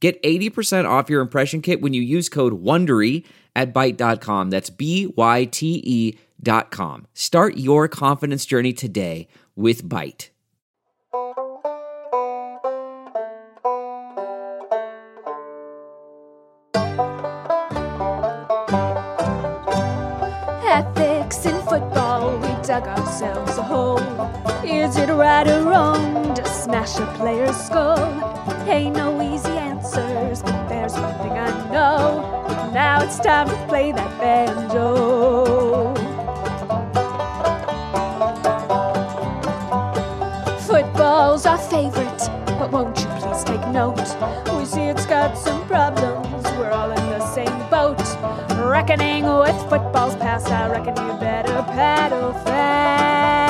Get 80% off your impression kit when you use code WONDERY at Byte.com. That's B-Y-T-E dot com. Start your confidence journey today with Byte. Ethics in football, we dug ourselves a hole. Is it right or wrong to smash a player's skull? Ain't no easy Now it's time to play that banjo. Football's our favorite, but won't you please take note? We see it's got some problems, we're all in the same boat. Reckoning with football's past, I reckon you better paddle fast.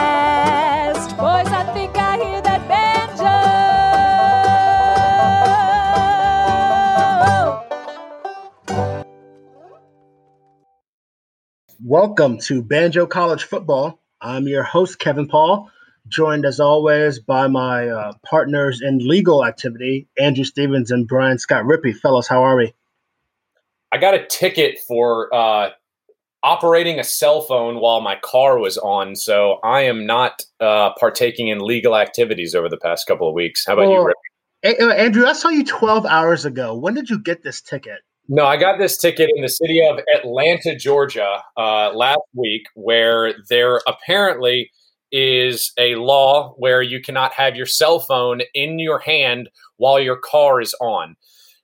Welcome to Banjo College Football. I'm your host, Kevin Paul, joined as always by my uh, partners in legal activity, Andrew Stevens and Brian Scott Rippey. Fellas, how are we? I got a ticket for uh, operating a cell phone while my car was on, so I am not uh, partaking in legal activities over the past couple of weeks. How about you, Well, Rick? A- uh, Andrew, I saw you 12 hours ago. When did you get this ticket? No, I got this ticket in the city of Atlanta, Georgia, uh, last week, where there apparently is a law where you cannot have your cell phone in your hand while your car is on.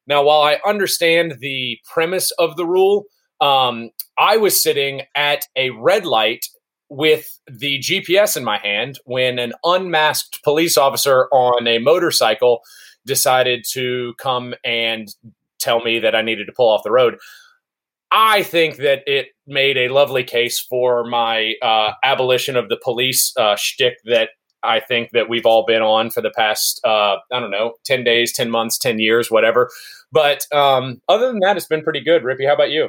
Now, while I understand the premise of the rule, um, I was sitting at a red light with the GPS in my hand when an unmasked police officer on a motorcycle decided to come and tell me that I needed to pull off the road. I think that it made a lovely case for my uh, abolition of the police uh, shtick that I think that we've all been on for the past, uh, I don't know, 10 days, 10 months, 10 years, whatever. But um, other than that, it's been pretty good. Rippey, how about you?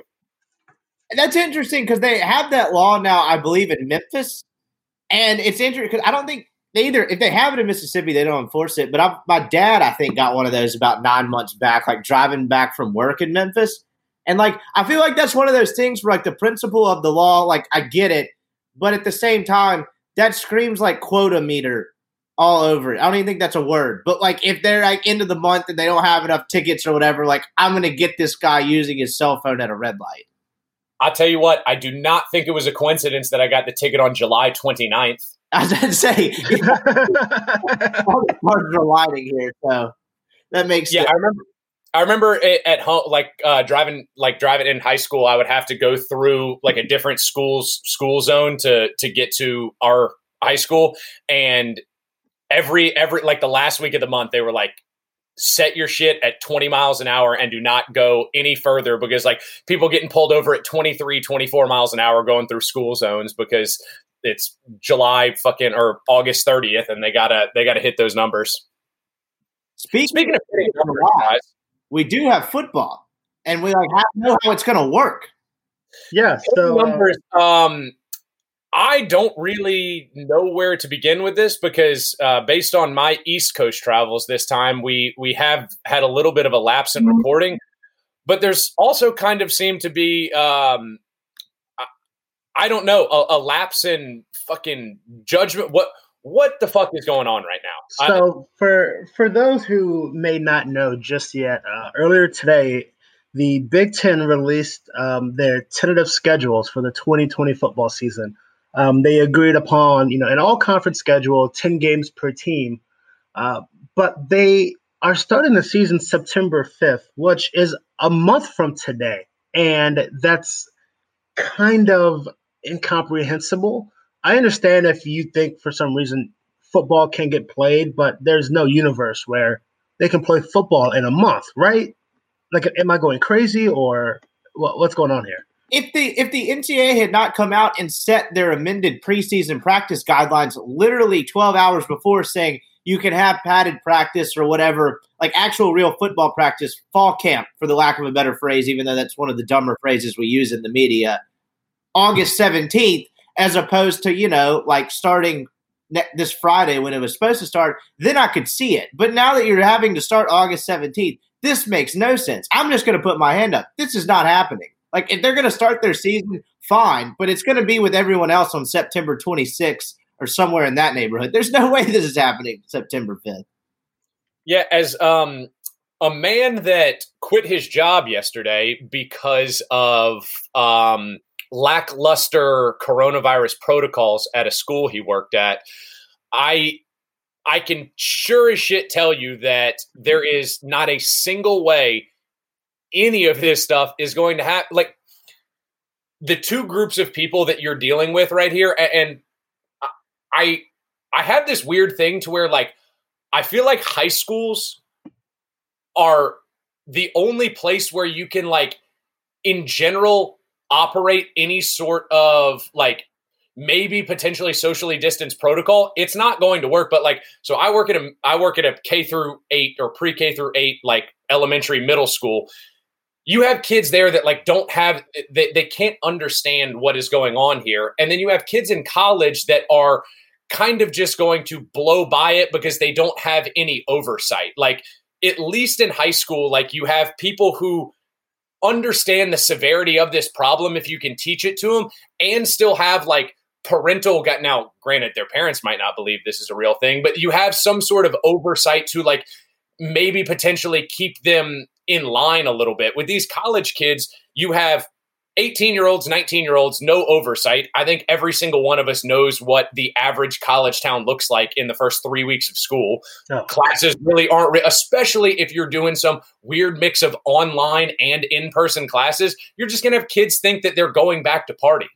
That's interesting because they have that law now, I believe, in Memphis, and it's interesting because I don't think they either if they have it in Mississippi, they don't enforce it. But I, my dad, I think, got one of those about nine months back, like driving back from work in Memphis, and like I feel like that's one of those things where like the principle of the law, like I get it, but at the same time, that screams like quota meter all over it. I don't even think that's a word, but like if they're like end of the month and they don't have enough tickets or whatever, like I'm gonna get this guy using his cell phone at a red light. I'll tell you what, I do not think it was a coincidence that I got the ticket on July 29th. I was going to say, all the lighting here, so that makes Yeah, sense. I remember. I remember it at home, like uh, driving, like driving in high school. I would have to go through like a different school's school zone to to get to our high school, and every every like the last week of the month, they were like, set your shit at 20 miles an hour and do not go any further because like people getting pulled over at 23 24 miles an hour going through school zones because it's july fucking or august 30th and they gotta they gotta hit those numbers Speaking, speaking of hitting numbers guys we do have football, and we like have to know how it's going to work. yeah, hitting so uh, numbers um I don't really know where to begin with this because, uh, based on my East Coast travels this time, we we have had a little bit of a lapse in recording, but there's also kind of seemed to be, um, I, I don't know, a, a lapse in fucking judgment. What what the fuck is going on right now? I- So for for those who may not know just yet, uh, earlier today, the Big Ten released um, their tentative schedules for the 2020 football season. Um, they agreed upon, you know, an all-conference schedule, 10 games per team, uh, but they are starting the season September 5th, which is a month from today, and that's kind of incomprehensible. I understand if you think for some reason football can get played, but there's no universe where they can play football in a month, right? Like, am I going crazy or what, what's going on here? If the if the NCAA had not come out and set their amended preseason practice guidelines literally 12 hours before saying you can have padded practice or whatever, like actual real football practice, fall camp, for the lack of a better phrase, even though that's one of the dumber phrases we use in the media, August 17th, as opposed to, you know, like starting this Friday when it was supposed to start, then I could see it. But now that you're having to start August 17th, this makes no sense. I'm just going to put my hand up. This is not happening. Like, if they're going to start their season, fine, but it's going to be with everyone else on September 26th or somewhere in that neighborhood. There's no way this is happening September 5th. Yeah, as um, a man that quit his job yesterday because of um, lackluster coronavirus protocols at a school he worked at, I I can sure as shit tell you that there is not a single way any of this stuff is going to happen. Like the two groups of people that you're dealing with right here, and I I have this weird thing to where like I feel like high schools are the only place where you can like in general operate any sort of like maybe potentially socially distanced protocol it's not going to work but like so i work at a i work at a k through 8 or pre-k through 8 like elementary middle school you have kids there that like don't have they, they can't understand what is going on here and then you have kids in college that are kind of just going to blow by it because they don't have any oversight. Like, at least in high school, like you have people who understand the severity of this problem if you can teach it to them and still have like parental gut now granted their parents might not believe this is a real thing but you have some sort of oversight to like maybe potentially keep them in line a little bit with these college kids you have 18 year olds, 19 year olds, no oversight. I think every single one of us knows what the average college town looks like in the first three weeks of school. Oh. Classes really aren't, re- especially if you're doing some weird mix of online and in person classes. You're just going to have kids think that they're going back to party.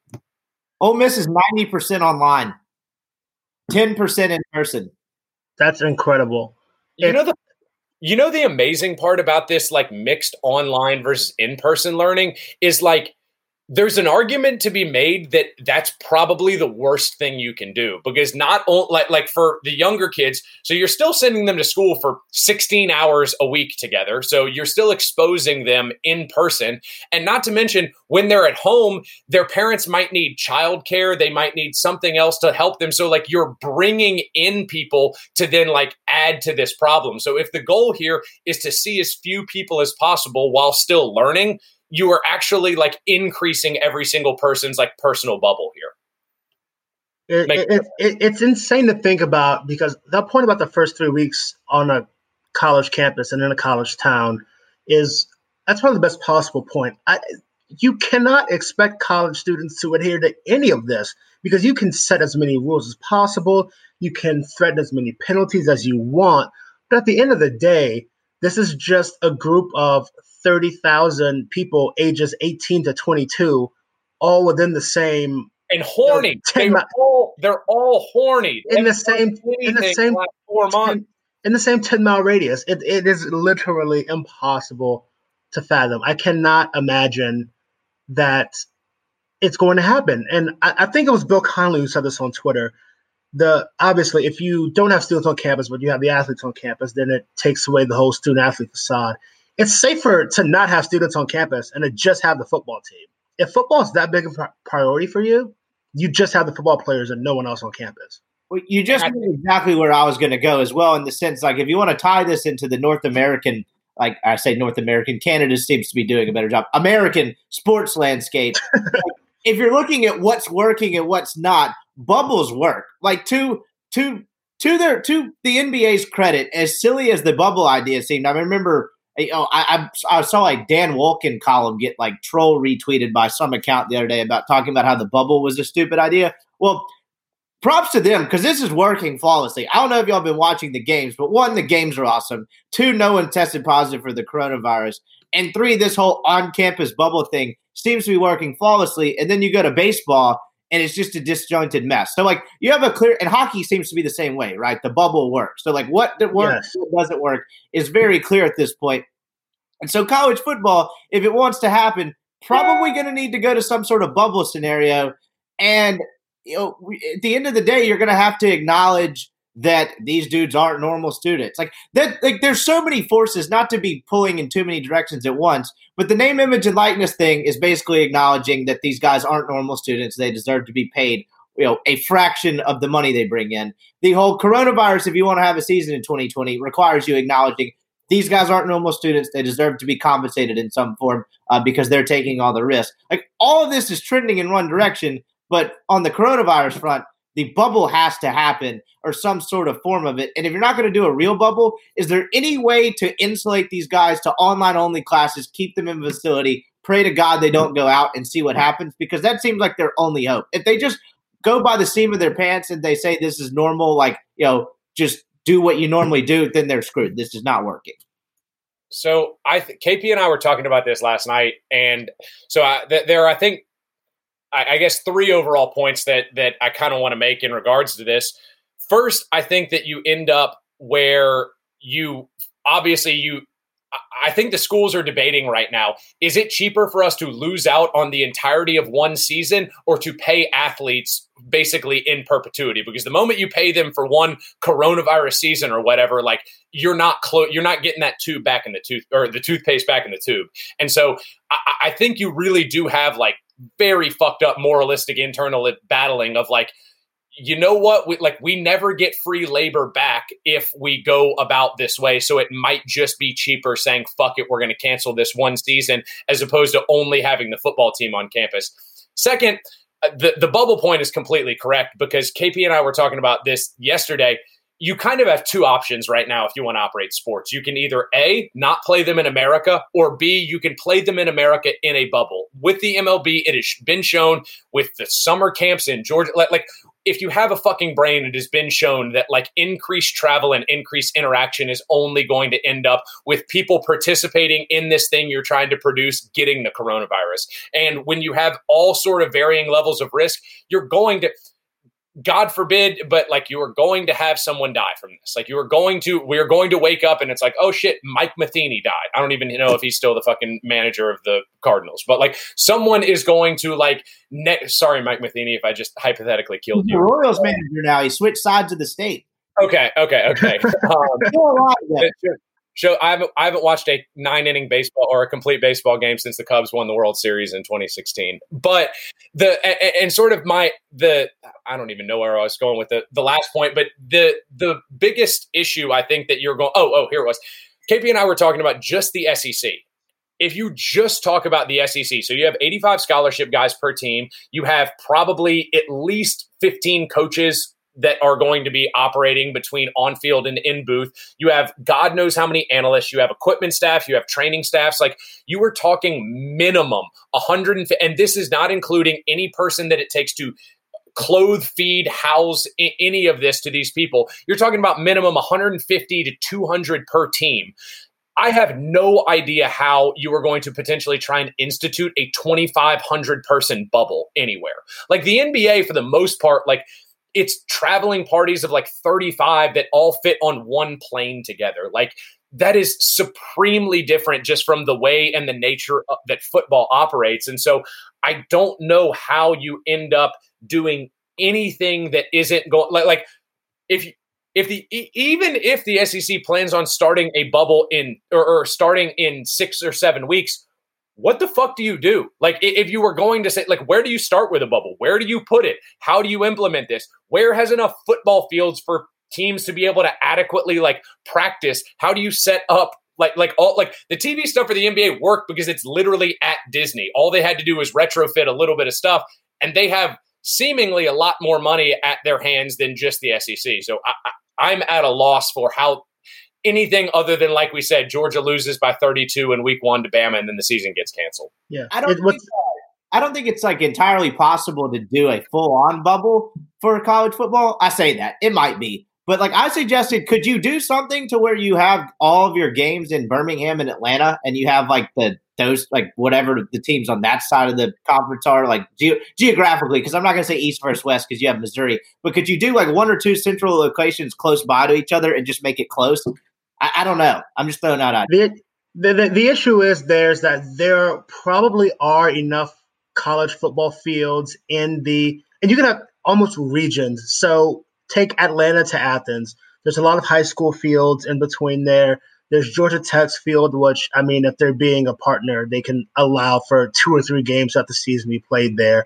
Ole Miss is 90% online, 10% in person. That's incredible. You know the you know the amazing part about this like mixed online versus in-person learning is like there's an argument to be made that that's probably the worst thing you can do because not only like, like for the younger kids so you're still sending them to school for 16 hours a week together so you're still exposing them in person. And not to mention when they're at home their parents might need childcare they might need something else to help them so like you're bringing in people to then like add to this problem. So if the goal here is to see as few people as possible while still learning you are actually like increasing every single person's like personal bubble here. It, it, it, it's insane to think about because that point about the first three weeks on a college campus and in a college town is that's probably the best possible point. I, you cannot expect college students to adhere to any of this because you can set as many rules as possible, you can threaten as many penalties as you want, but at the end of the day, this is just a group of 30,000 people ages 18 to 22 all within the same and horny. You know, they're, all, they're all horny. In the same in the same four months. in the same 10 mile radius. It, it is literally impossible to fathom. I cannot imagine that it's going to happen. And I, I think it was Bill Connelly who said this on Twitter. The obviously, if you don't have students on campus, but you have the athletes on campus, then it takes away the whole student athlete facade it's safer to not have students on campus and to just have the football team. If football is that big of a priority for you, you just have the football players and no one else on campus. Well, you just knew exactly where I was going to go as well, in the sense like if you want to tie this into the North American, like I say, North American, Canada seems to be doing a better job. American sports landscape. if you're looking at what's working and what's not, bubbles work. Like to to to their to the NBA's credit, as silly as the bubble idea seemed, I remember know, oh, I, I, I saw like Dan Wolken column get like troll retweeted by some account the other day about talking about how the bubble was a stupid idea. Well, props to them because this is working flawlessly. I don't know if y'all have been watching the games, but one, the games are awesome. Two, no one tested positive for the coronavirus. And three, this whole on campus bubble thing seems to be working flawlessly. And then you go to baseball and it's just a disjointed mess. So like you have a clear and hockey seems to be the same way, right? The bubble works. So like what works, yes. what doesn't work is very clear at this point. And so college football, if it wants to happen, probably going to need to go to some sort of bubble scenario. And you know, at the end of the day, you're going to have to acknowledge that these dudes aren't normal students. Like that, like there's so many forces not to be pulling in too many directions at once. But the name, image, and likeness thing is basically acknowledging that these guys aren't normal students. They deserve to be paid, you know, a fraction of the money they bring in. The whole coronavirus, if you want to have a season in 2020, requires you acknowledging these guys aren't normal students. They deserve to be compensated in some form uh, because they're taking all the risk. Like all of this is trending in one direction, but on the coronavirus front, the bubble has to happen or some sort of form of it. And if you're not going to do a real bubble, is there any way to insulate these guys to online only classes, keep them in facility, pray to God they don't go out and see what happens? Because that seems like their only hope. If they just go by the seam of their pants and they say this is normal, like, you know, just do what you normally do, then they're screwed. This is not working. So I th- KP and I were talking about this last night, and so I, th- there I think I, I guess three overall points that that I kind of want to make in regards to this. First, I think that you end up where you obviously you I think the schools are debating right now is it cheaper for us to lose out on the entirety of one season or to pay athletes basically in perpetuity? Because the moment you pay them for one coronavirus season or whatever like you're not clo- you're not getting that tube back in the tooth or the toothpaste back in the tube. And so I, I think you really do have like very fucked up moralistic internal battling of like you know what we, like we never get free labor back if we go about this way so it might just be cheaper saying fuck it we're going to cancel this one season as opposed to only having the football team on campus second uh, the, the bubble point is completely correct because kp and i were talking about this yesterday you kind of have two options right now if you want to operate sports. You can either A, not play them in America, or B, you can play them in America in a bubble. With the MLB, it has been shown with the summer camps in Georgia. Like, like if you have a fucking brain, it has been shown that like increased travel and increased interaction is only going to end up with people participating in this thing you're trying to produce getting the coronavirus. And when you have all sort of varying levels of risk, you're going to God forbid, but like you are going to have someone die from this. Like you are going to, we are going to wake up and it's like, oh shit, Mike Matheny died. I don't even know if he's still the fucking manager of the Cardinals, but like someone is going to like, ne- sorry, Mike Matheny, if I just hypothetically killed he's you. The Royals manager now. He switched sides of the state. Okay, okay, okay. Um, show I haven't I haven't watched a nine inning baseball or a complete baseball game since the Cubs won the World Series in 2016. But the and, and sort of my the I don't even know where I was going with the the last point, but the the biggest issue I think that you're going oh oh here it was. KP and I were talking about just the SEC if you just talk about the SEC, so you have 85 scholarship guys per team, you have probably at least 15 coaches that are going to be operating between on field and in booth. You have God knows how many analysts, you have equipment staff, you have training staffs. Like you were talking minimum 100, and this is not including any person that it takes to clothe, feed, house any of this to these people. You're talking about minimum 150 to 200 per team. I have no idea how you are going to potentially try and institute a 2,500 person bubble anywhere. Like the NBA, for the most part, like it's traveling parties of like 35 that all fit on one plane together. Like that is supremely different just from the way and the nature that football operates. And so I don't know how you end up doing anything that isn't going like, like if if the even if the SEC plans on starting a bubble in or, or starting in 6 or 7 weeks, what the fuck do you do? Like, if you were going to say, like, where do you start with a bubble? Where do you put it? How do you implement this? Where has enough football fields for teams to be able to adequately like practice? How do you set up like like all like the TV stuff for the NBA worked because it's literally at Disney. All they had to do was retrofit a little bit of stuff, and they have seemingly a lot more money at their hands than just the SEC. So I, I, I'm at a loss for how anything other than like we said, Georgia loses by 32 in week one to Bama, and then the season gets canceled. Yeah, I don't. Think, I don't think it's like entirely possible to do a full on bubble for college football. I say that it might be, but like I suggested, could you do something to where you have all of your games in Birmingham and Atlanta, and you have like the those like whatever the teams on that side of the conference are like ge- geographically because i'm not going to say east versus west because you have missouri but could you do like one or two central locations close by to each other and just make it close I, I don't know. I'm just throwing out ideas. The, The, the, issue is there's that there probably are enough college football fields in the and you can have almost regions. So take Atlanta to Athens. There's a lot of high school fields in between there. There's Georgia Tech's field, which I mean, if they're being a partner, they can allow for two or three games throughout the season be played there.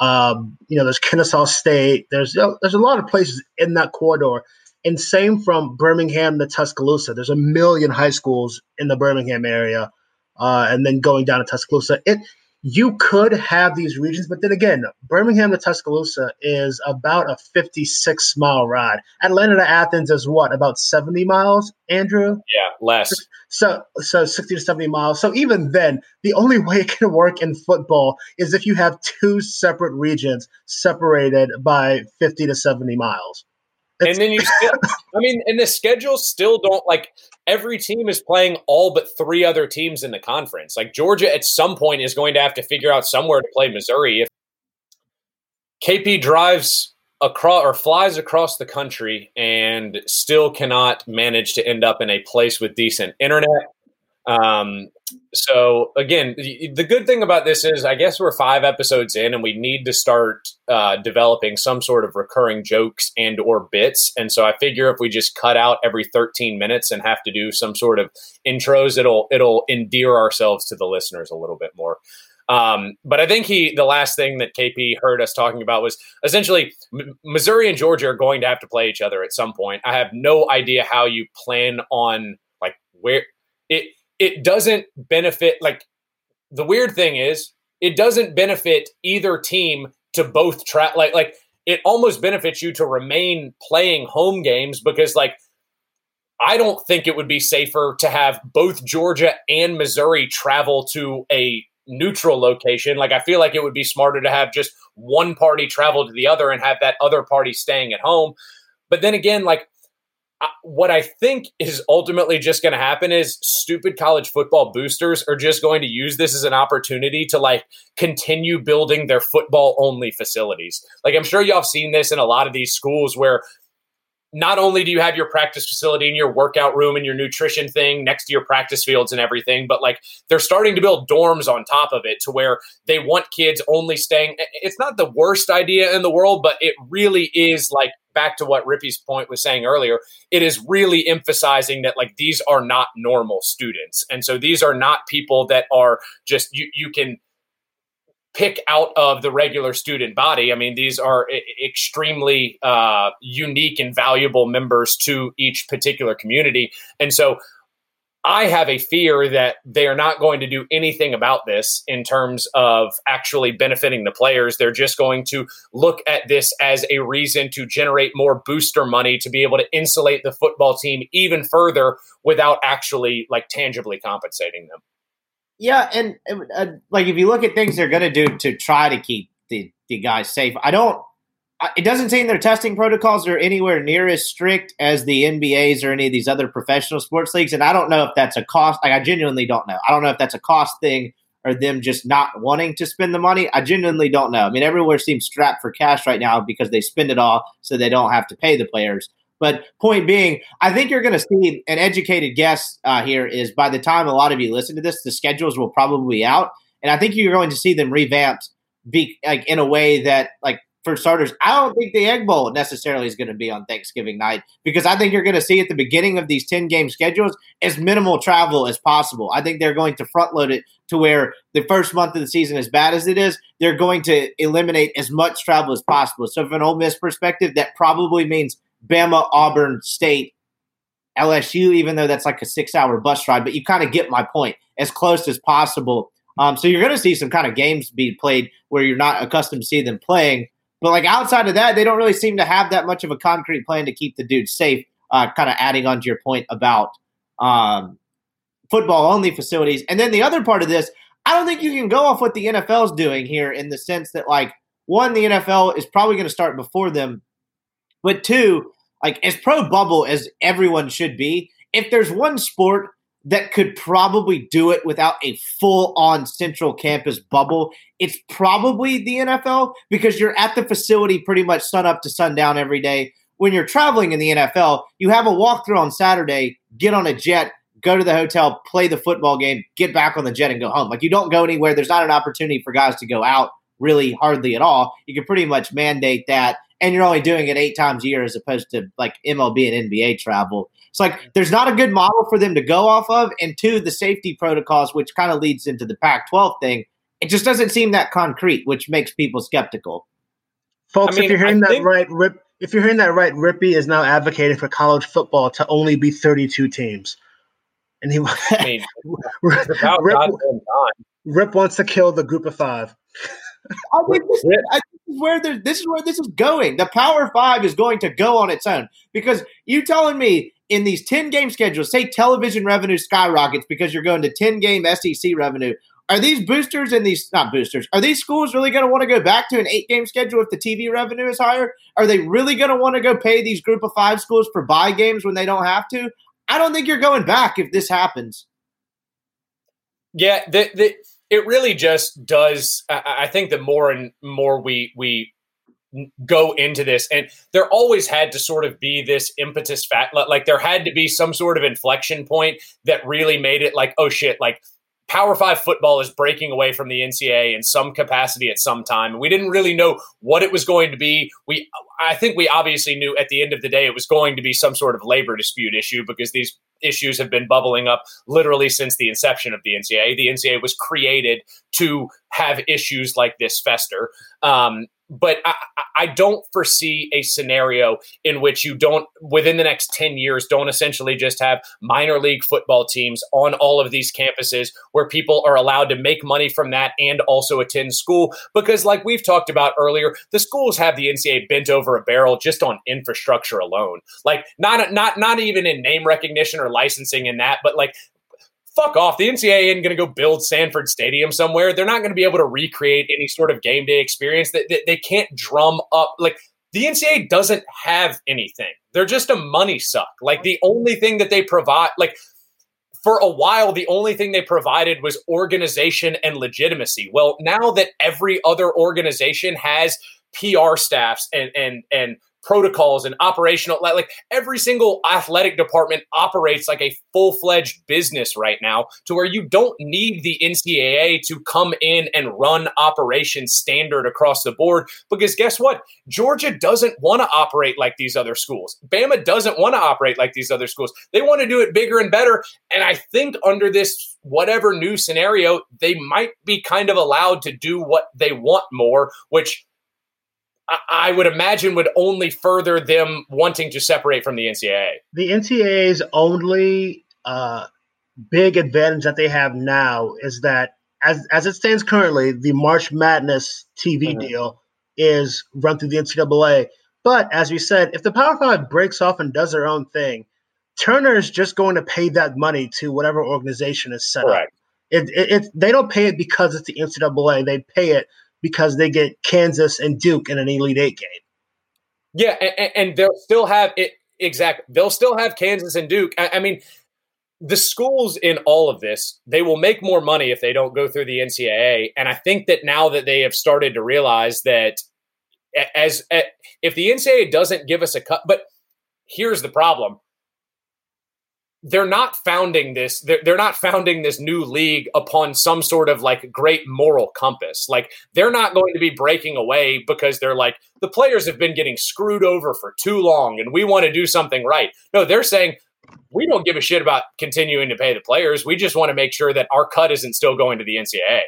Um, you know, there's Kennesaw State. There's there's a lot of places in that corridor, and same from Birmingham to Tuscaloosa. There's a million high schools in the Birmingham area, uh, and then going down to Tuscaloosa. It you could have these regions, but then again, Birmingham to Tuscaloosa is about a 56 mile ride. Atlanta to Athens is what, about 70 miles, Andrew? Yeah, less. So, so 60 to 70 miles. So even then, the only way it can work in football is if you have two separate regions separated by 50 to 70 miles. And then you still, I mean, and the schedules still don't like every team is playing all but three other teams in the conference. Like Georgia at some point is going to have to figure out somewhere to play Missouri. If KP drives across or flies across the country and still cannot manage to end up in a place with decent internet, um, so again, the good thing about this is, I guess we're five episodes in, and we need to start uh, developing some sort of recurring jokes and or bits. And so I figure if we just cut out every 13 minutes and have to do some sort of intros, it'll it'll endear ourselves to the listeners a little bit more. Um, but I think he, the last thing that KP heard us talking about was essentially M- Missouri and Georgia are going to have to play each other at some point. I have no idea how you plan on like where it it doesn't benefit like the weird thing is it doesn't benefit either team to both track like like it almost benefits you to remain playing home games because like I don't think it would be safer to have both Georgia and Missouri travel to a neutral location. Like I feel like it would be smarter to have just one party travel to the other and have that other party staying at home. But then again, like what I think is ultimately just going to happen is stupid college football boosters are just going to use this as an opportunity to like continue building their football only facilities. Like I'm sure y'all have seen this in a lot of these schools where not only do you have your practice facility and your workout room and your nutrition thing next to your practice fields and everything, but like they're starting to build dorms on top of it to where they want kids only staying. It's not the worst idea in the world, but it really is like back to what Rippey's point was saying earlier, it is really emphasizing that like these are not normal students. And so these are not people that are just you you can pick out of the regular student body. I mean, these are I- extremely uh, unique and valuable members to each particular community. And so I have a fear that they are not going to do anything about this in terms of actually benefiting the players. They're just going to look at this as a reason to generate more booster money to be able to insulate the football team even further without actually like tangibly compensating them. Yeah, and uh, like if you look at things they're going to do to try to keep the the guys safe, I don't it doesn't seem their testing protocols are anywhere near as strict as the NBA's or any of these other professional sports leagues. And I don't know if that's a cost. Like, I genuinely don't know. I don't know if that's a cost thing or them just not wanting to spend the money. I genuinely don't know. I mean, everywhere seems strapped for cash right now because they spend it all so they don't have to pay the players. But point being, I think you're going to see an educated guess uh, here is by the time a lot of you listen to this, the schedules will probably be out. And I think you're going to see them revamped be like in a way that like for starters, I don't think the Egg Bowl necessarily is going to be on Thanksgiving night because I think you're going to see at the beginning of these 10 game schedules as minimal travel as possible. I think they're going to front load it to where the first month of the season, as bad as it is, they're going to eliminate as much travel as possible. So, from an Ole Miss perspective, that probably means Bama, Auburn, State, LSU, even though that's like a six hour bus ride, but you kind of get my point as close as possible. Um, so, you're going to see some kind of games be played where you're not accustomed to see them playing. But like outside of that, they don't really seem to have that much of a concrete plan to keep the dudes safe. Uh, kind of adding on to your point about um, football only facilities. And then the other part of this, I don't think you can go off what the NFL's doing here in the sense that like one, the NFL is probably going to start before them, but two, like as pro bubble as everyone should be, if there's one sport that could probably do it without a full on central campus bubble, it's probably the NFL because you're at the facility pretty much sun up to sundown every day. When you're traveling in the NFL, you have a walkthrough on Saturday, get on a jet, go to the hotel, play the football game, get back on the jet, and go home. Like you don't go anywhere. There's not an opportunity for guys to go out really hardly at all. You can pretty much mandate that, and you're only doing it eight times a year as opposed to like MLB and NBA travel. It's like there's not a good model for them to go off of, and two, the safety protocols, which kind of leads into the Pac-12 thing. It just doesn't seem that concrete, which makes people skeptical. Folks, I mean, if you're hearing I that think- right, Rip, if you're hearing that right, Rippey is now advocating for college football to only be 32 teams. And he, I mean, Rip, Rip, Rip, wants to kill the group of five. I think this, Where this is where this is going. The Power Five is going to go on its own because you telling me in these 10 game schedules, say television revenue skyrockets because you're going to 10 game SEC revenue. Are these boosters and these not boosters? Are these schools really going to want to go back to an eight game schedule if the TV revenue is higher? Are they really going to want to go pay these group of five schools for buy games when they don't have to? I don't think you're going back if this happens. Yeah, the, the, it really just does. I, I think the more and more we we go into this and there always had to sort of be this impetus fat like there had to be some sort of inflection point that really made it like oh shit like Power Five football is breaking away from the NCAA in some capacity at some time. We didn't really know what it was going to be. We, I think, we obviously knew at the end of the day it was going to be some sort of labor dispute issue because these issues have been bubbling up literally since the inception of the NCAA. The NCAA was created to have issues like this fester. Um, but I, I, don't foresee a scenario in which you don't within the next 10 years don't essentially just have minor league football teams on all of these campuses where people are allowed to make money from that and also attend school because like we've talked about earlier the schools have the ncaa bent over a barrel just on infrastructure alone like not not not even in name recognition or licensing in that but like fuck off. The NCAA ain't going to go build Sanford Stadium somewhere. They're not going to be able to recreate any sort of game day experience. That they, they, can't drum up like the NCAA doesn't have anything. They're just a money suck. Like the only thing that they provide, like for a while, the only thing they provided was organization and legitimacy. Well, now that every other organization has PR staffs and and and protocols and operational like every single athletic department operates like a full-fledged business right now to where you don't need the NCAA to come in and run operations standard across the board because guess what? Georgia doesn't want to operate like these other schools. Bama doesn't want to operate like these other schools. They want to do it bigger and better and I think under this whatever new scenario they might be kind of allowed to do what they want more which I would imagine would only further them wanting to separate from the NCAA. The NCAA's only uh, big advantage that they have now is that, as as it stands currently, the March Madness TV mm-hmm. deal is run through the NCAA. But as we said, if the Power Five breaks off and does their own thing, Turner is just going to pay that money to whatever organization is set Correct. up. It, it, it, they don't pay it because it's the NCAA. They pay it because they get Kansas and Duke in an Elite Eight game. Yeah, and, and they'll still have it exactly. They'll still have Kansas and Duke. I, I mean, the schools in all of this, they will make more money if they don't go through the NCAA. And I think that now that they have started to realize that as, as if the NCAA doesn't give us a cut, but here's the problem they're not founding this they're, they're not founding this new league upon some sort of like great moral compass. Like they're not going to be breaking away because they're like the players have been getting screwed over for too long and we want to do something right. No they're saying we don't give a shit about continuing to pay the players. We just want to make sure that our cut isn't still going to the ncaa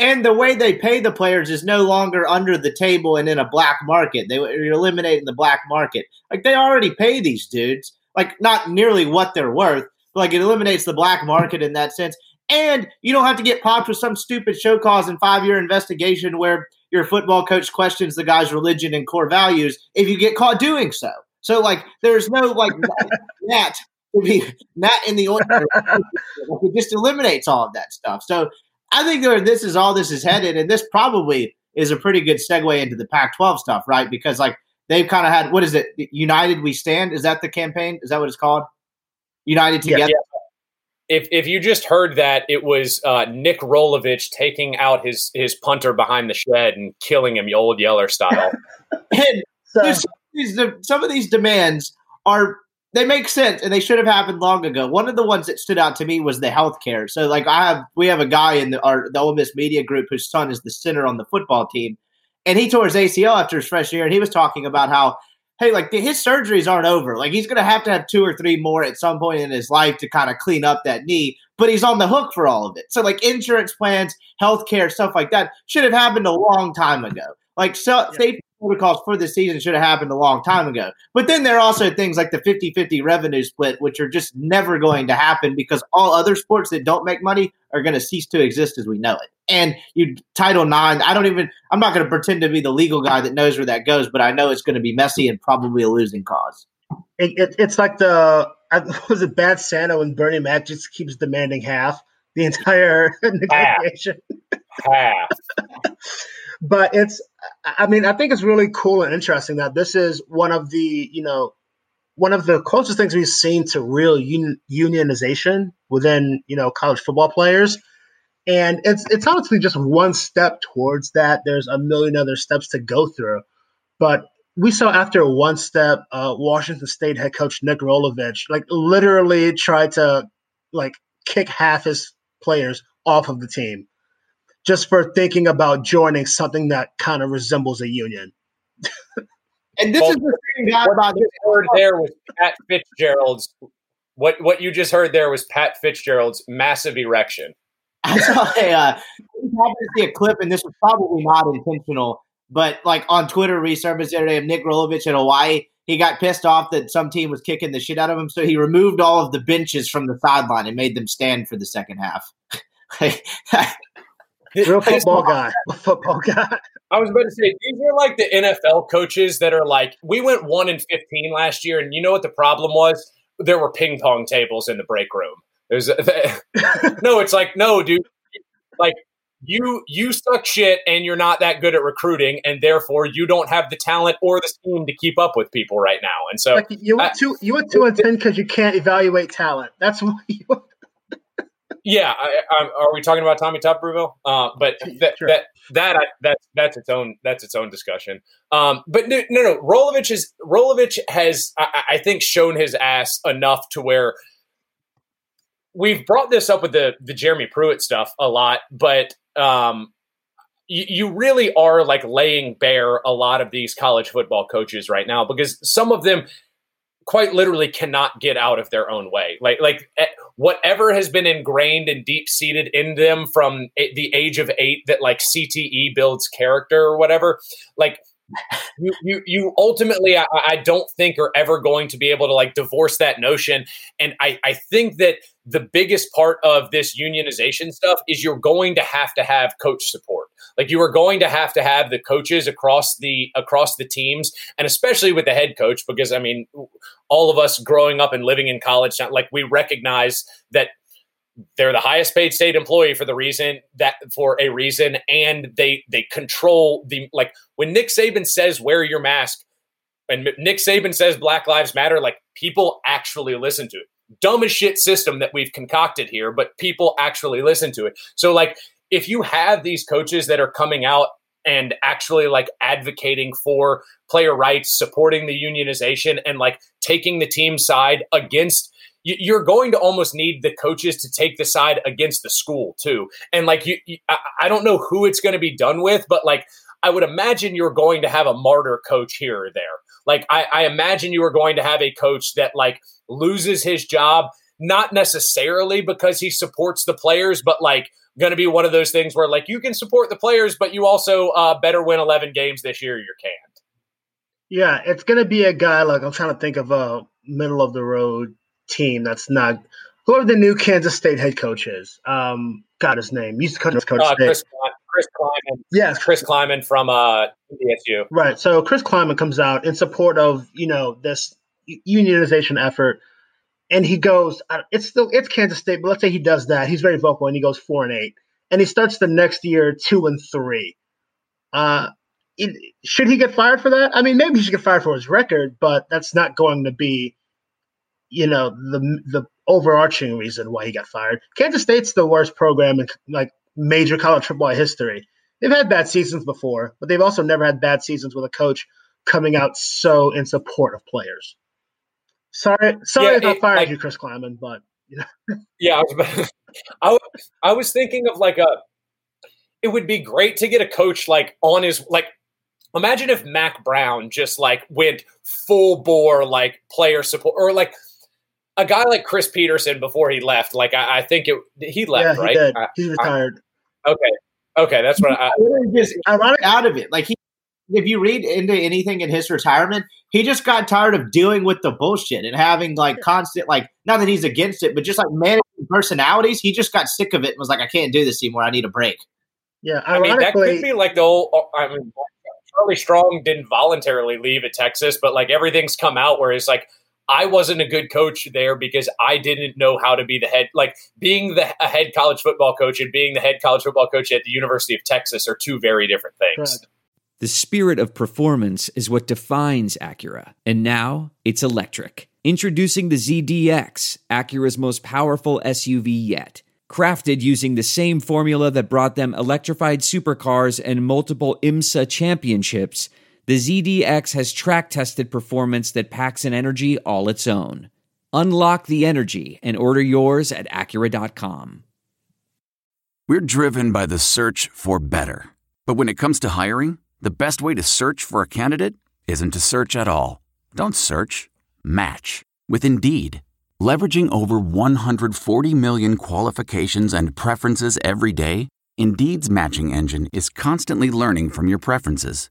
and the way they pay the players is no longer under the table and in a black market. They are eliminating the black market. Like they already pay these dudes like not nearly what they're worth, but like it eliminates the black market in that sense. And you don't have to get popped with some stupid show cause and five year investigation where your football coach questions the guy's religion and core values if you get caught doing so. So like there's no like that to be not in the ordinary. it just eliminates all of that stuff. So I think this is all this is headed, and this probably is a pretty good segue into the Pac-12 stuff, right? Because like they've kind of had what is it? United We Stand. Is that the campaign? Is that what it's called? United Together. Yeah, yeah. If if you just heard that, it was uh, Nick Rolovich taking out his his punter behind the shed and killing him, old Yeller style. and so. some, of these, some of these demands are they make sense and they should have happened long ago. One of the ones that stood out to me was the healthcare. So like I have we have a guy in the our the Ole Miss media group whose son is the center on the football team. And he tore his ACL after his freshman year and he was talking about how hey, like his surgeries aren't over. Like he's gonna have to have two or three more at some point in his life to kind of clean up that knee, but he's on the hook for all of it. So like insurance plans, healthcare, stuff like that should have happened a long time ago. Like so, yeah. safety protocols for the season should have happened a long time ago. But then there are also things like the 50 50 revenue split, which are just never going to happen because all other sports that don't make money are going to cease to exist as we know it. And you Title Nine, I don't even, I'm not going to pretend to be the legal guy that knows where that goes, but I know it's going to be messy and probably a losing cause. It, it, it's like the, was it Bad Santa when Bernie Mac just keeps demanding half the entire negotiation? Half. half. but it's i mean i think it's really cool and interesting that this is one of the you know one of the closest things we've seen to real un- unionization within you know college football players. And it's it's honestly just one step towards that. There's a million other steps to go through. But we saw after one step uh, washington state head coach nick rolovich like literally tried to like kick half his players off of the team just for thinking about joining something that kind of resembles a union. and this well, is the thing guy what you heard there was Pat Fitzgerald's what what you just heard there was Pat Fitzgerald's massive erection. I saw a uh, to see a clip, and this was probably not intentional, but like on Twitter resurfaced the other day of Nick Rolovich in Hawaii. He got pissed off that some team was kicking the shit out of him, so he removed all of the benches from the sideline and made them stand for the second half. Real football guy. Football guy. I was about to say these are like the NFL coaches that are like, we went one in fifteen last year, and you know what the problem was? There were ping pong tables in the break room. There's no, it's like no, dude. Like you you suck shit and you're not that good at recruiting and therefore you don't have the talent or the scheme to keep up with people right now and so like you went two you went two and ten because you can't evaluate talent that's what you yeah, I, I, are we talking about Tommy Tuberville? Uh, but th- sure. that that I, that's that's its own that's its own discussion. Um, but no, no, no. Rolovich is Rolovich has I, I think shown his ass enough to where we've brought this up with the the Jeremy Pruitt stuff a lot, but um, you, you really are like laying bare a lot of these college football coaches right now because some of them quite literally cannot get out of their own way. Like like eh, whatever has been ingrained and deep seated in them from the age of 8 that like CTE builds character or whatever, like you, you, you ultimately, I, I, don't think are ever going to be able to like divorce that notion. And I, I think that the biggest part of this unionization stuff is you're going to have to have coach support. Like you are going to have to have the coaches across the across the teams, and especially with the head coach, because I mean, all of us growing up and living in college, like we recognize that they're the highest paid state employee for the reason that for a reason and they they control the like when Nick Saban says wear your mask and Nick Saban says Black Lives Matter like people actually listen to it. Dumb as shit system that we've concocted here but people actually listen to it. So like if you have these coaches that are coming out and actually like advocating for player rights supporting the unionization and like taking the team side against you're going to almost need the coaches to take the side against the school too. And like you, I don't know who it's going to be done with, but like I would imagine you're going to have a martyr coach here or there. Like I, I imagine you are going to have a coach that like loses his job, not necessarily because he supports the players, but like going to be one of those things where like you can support the players, but you also uh, better win 11 games this year. You can't. Yeah, it's going to be a guy like I'm trying to think of a middle of the road team that's not whoever the new Kansas State head coach is. Um, got his name. He used to coach, coach uh, Chris, Chris Klieman. Yes, Chris Klieman from uh, DSU. Right. So Chris Klieman comes out in support of you know this unionization effort, and he goes. It's still it's Kansas State, but let's say he does that. He's very vocal, and he goes four and eight, and he starts the next year two and three. Uh, it, should he get fired for that? I mean, maybe he should get fired for his record, but that's not going to be you know the the overarching reason why he got fired. Kansas State's the worst program in like major college football history. They've had bad seasons before, but they've also never had bad seasons with a coach coming out so in support of players. Sorry, sorry yeah, if I fired like, you, Chris Klieman, but you know. yeah, I was, I, I was thinking of like a. It would be great to get a coach like on his like. Imagine if Mack Brown just like went full bore like player support or like a guy like Chris Petersen before he left. Like I, I think it he left yeah, right. Uh, he uh, retired. I, okay, okay, that's what I. Just out of it, like he if you read into anything in his retirement, he just got tired of dealing with the bullshit and having like constant like not that he's against it, but just like managing personalities. He just got sick of it and was like, I can't do this anymore. I need a break. Yeah, I mean that could be like the old. Uh, I mean, Charlie Strong didn't voluntarily leave at Texas, but like everything's come out where it's like I wasn't a good coach there because I didn't know how to be the head. Like being the a head college football coach and being the head college football coach at the University of Texas are two very different things. Correct. The spirit of performance is what defines Acura, and now it's electric. Introducing the ZDX, Acura's most powerful SUV yet. Crafted using the same formula that brought them electrified supercars and multiple IMSA championships, the ZDX has track tested performance that packs an energy all its own. Unlock the energy and order yours at Acura.com. We're driven by the search for better. But when it comes to hiring, the best way to search for a candidate isn't to search at all. Don't search, match with Indeed. Leveraging over 140 million qualifications and preferences every day, Indeed's matching engine is constantly learning from your preferences.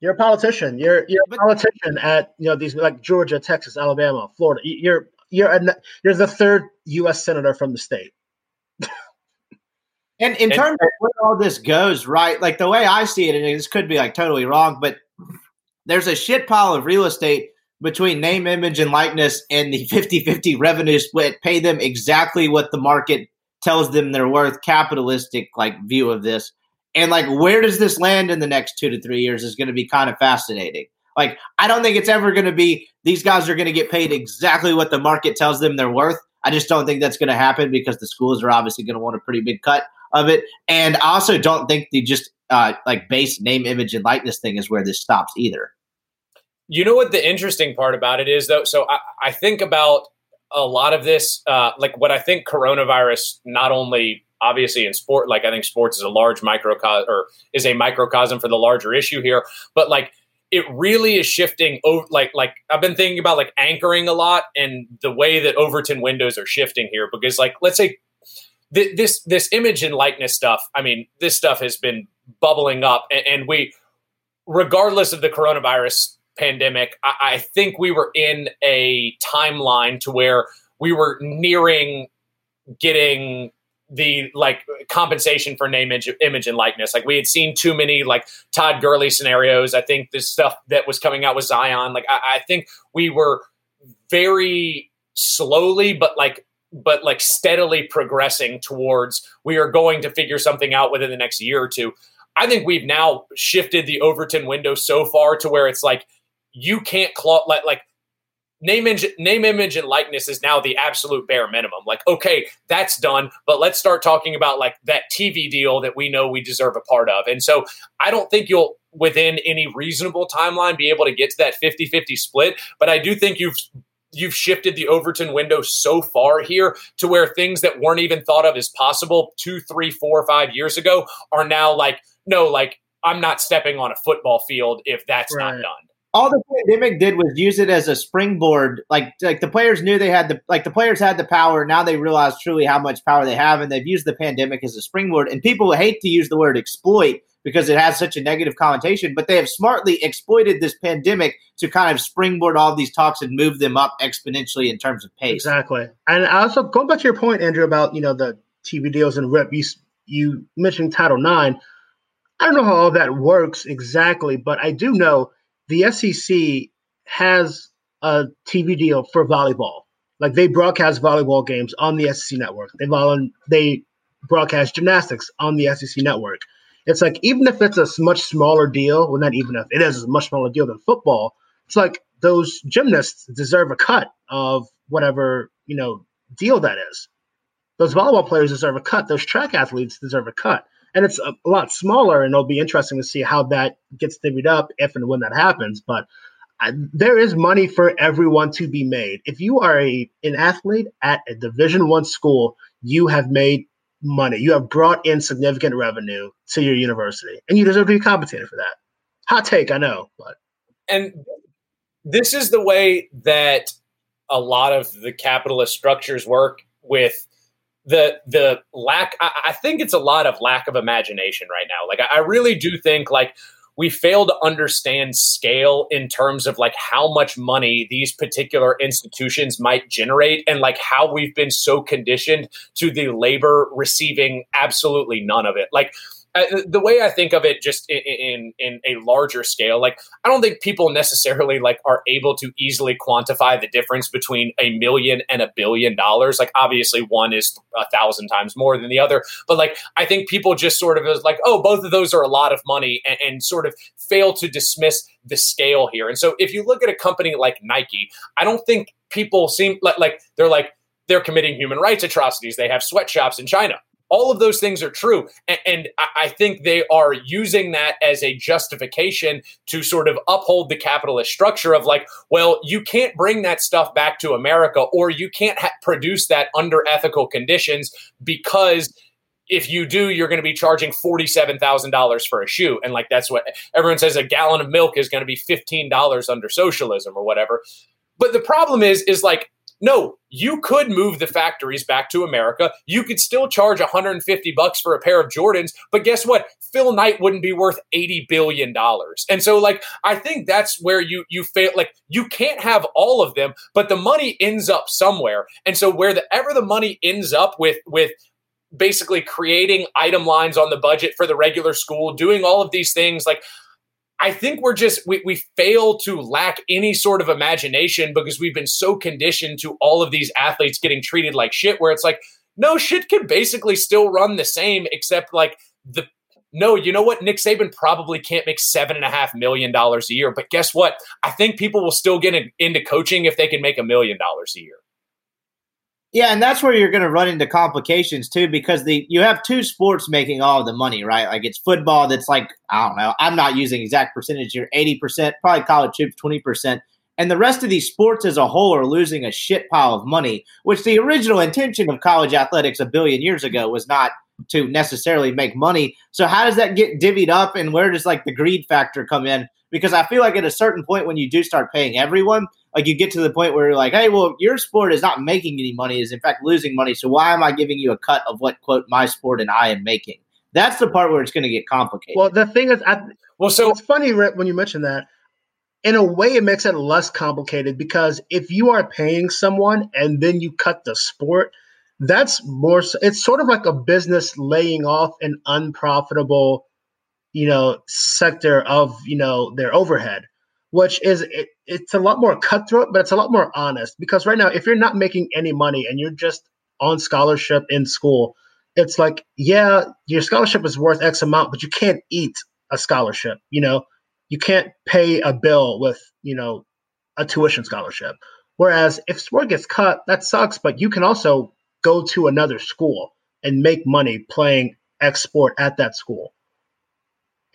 You're a politician. You're you're a politician at you know these like Georgia, Texas, Alabama, Florida. You're you're a, you're the third U.S. senator from the state. and in terms of where all this goes, right? Like the way I see it, and this could be like totally wrong, but there's a shit pile of real estate between name, image, and likeness and the 50-50 revenue split. Pay them exactly what the market tells them they're worth. Capitalistic like view of this and like, where does this land in the next two to three years is going to be kind of fascinating. Like, I don't think it's ever going to be these guys are going to get paid exactly what the market tells them they're worth. I just don't think that's going to happen because the schools are obviously going to want a pretty big cut of it. And I also don't think the just uh, like base name, image, and likeness thing is where this stops either. You know what the interesting part about it is, though? So I, I think about a lot of this, uh, like what I think coronavirus not only obviously in sport, like I think sports is a large microcosm or is a microcosm for the larger issue here, but like it really is shifting over like like I've been thinking about like anchoring a lot and the way that Overton windows are shifting here because like let's say th- this this image and likeness stuff I mean this stuff has been bubbling up and, and we regardless of the coronavirus pandemic I, I think we were in a timeline to where we were nearing getting the like compensation for name image, image and likeness. Like we had seen too many like Todd Gurley scenarios. I think the stuff that was coming out with Zion, like I, I think we were very slowly, but like but like steadily progressing towards we are going to figure something out within the next year or two. I think we've now shifted the Overton window so far to where it's like you can't claw like like name image, name image and likeness is now the absolute bare minimum. Like okay that's done but let's start talking about like that tv deal that we know we deserve a part of. And so i don't think you'll within any reasonable timeline be able to get to that 50-50 split but i do think you've you've shifted the overton window so far here to where things that weren't even thought of as possible two three four five years ago are now like no like i'm not stepping on a football field if that's right. not done all the pandemic did was use it as a springboard. Like like the players knew they had the like the players had the power. Now they realize truly how much power they have, and they've used the pandemic as a springboard. And people hate to use the word exploit because it has such a negative connotation, but they have smartly exploited this pandemic to kind of springboard all these talks and move them up exponentially in terms of pace. Exactly. And also going back to your point, Andrew, about you know the TV deals and rep. You you mentioned Title Nine. I don't know how all that works exactly, but I do know the SEC has a TV deal for volleyball. Like they broadcast volleyball games on the SEC network. They they broadcast gymnastics on the SEC network. It's like even if it's a much smaller deal, well, not even if it is a much smaller deal than football, it's like those gymnasts deserve a cut of whatever you know deal that is. Those volleyball players deserve a cut. Those track athletes deserve a cut and it's a, a, lot smaller, and it'll be interesting to see how that gets divvied up if and when that happens. But I, there is money for everyone to be made. If you are a an athlete at a Division One school, you have made money. You have brought in significant revenue to your university, and you deserve to be compensated for that. Hot take, I know, but and this is the way that a lot of the capitalist structures work with the the lack I, I, think it's a lot of lack of imagination right now. Like I, I really do think like we fail to understand scale in terms of like how much money these particular institutions might generate and like how we've been so conditioned to the labor receiving absolutely none of it. Like the way I think of it, just in, in, in a larger scale, like I don't think people necessarily like are able to easily quantify the difference between a million and a billion dollars. Like obviously, one is a thousand times more than the other, but like I think people just sort of is like, oh, both of those are a lot of money, and, and sort of fail to dismiss the scale here. And so, if you look at a company like Nike, I don't think people seem like, like they're like they're committing human rights atrocities. They have sweatshops in China all of those things are true. And, and, I think they are using that as a justification to sort of uphold the capitalist structure of like, well, you can't bring that stuff back to America or you can't ha- produce that under ethical conditions because if you do, you're going to be charging $47,000 for a shoe. And like, that's what everyone says a gallon of milk is going to be $15 under socialism or whatever. But the problem is, is like, no, you could move the factories back to America. You could still charge 150 bucks for a pair of Jordans, but guess what? Phil Knight wouldn't be worth 80 billion dollars. And so like I think that's where you you fail like you can't have all of them, but the money ends up somewhere. And so wherever the money ends up with with basically creating item lines on the budget for the regular school, doing all of these things like I think we're just we, we fail to lack any sort of imagination because we've been so conditioned to all of these athletes getting treated like shit where it's like no shit can basically still run the same except like the no you know what? Nick saban probably can't make seven and a half million dollars a year but guess what? I think people will still get in, into coaching if they can make a million dollars a year Yeah, and that's where you're going to run into complications too, because the you have two sports making all the money, right? Like it's football that's like I don't know, I'm not using exact percentage here, eighty percent, probably college hoops twenty percent, and the rest of these sports as a whole are losing a shit pile of money. Which the original intention of college athletics a billion years ago was not to necessarily make money. So how does that get divvied up, and where does like the greed factor come in? Because I feel like at a certain point when you do start paying everyone, like you get to the point where you're like, hey, well, your sport is not making any money, is in fact losing money. So why am I giving you a cut of what quote my sport and I am making? That's the part where it's going to get complicated. Well, the thing is, I, well, so it's funny Rip, when you mention that. In a way, it makes it less complicated because if you are paying someone and then you cut the sport, that's more. It's sort of like a business laying off an unprofitable, you know, sector of you know their overhead which is it, it's a lot more cutthroat, but it's a lot more honest. Because right now, if you're not making any money and you're just on scholarship in school, it's like, yeah, your scholarship is worth X amount, but you can't eat a scholarship. You know, you can't pay a bill with, you know, a tuition scholarship. Whereas if sport gets cut, that sucks, but you can also go to another school and make money playing X sport at that school.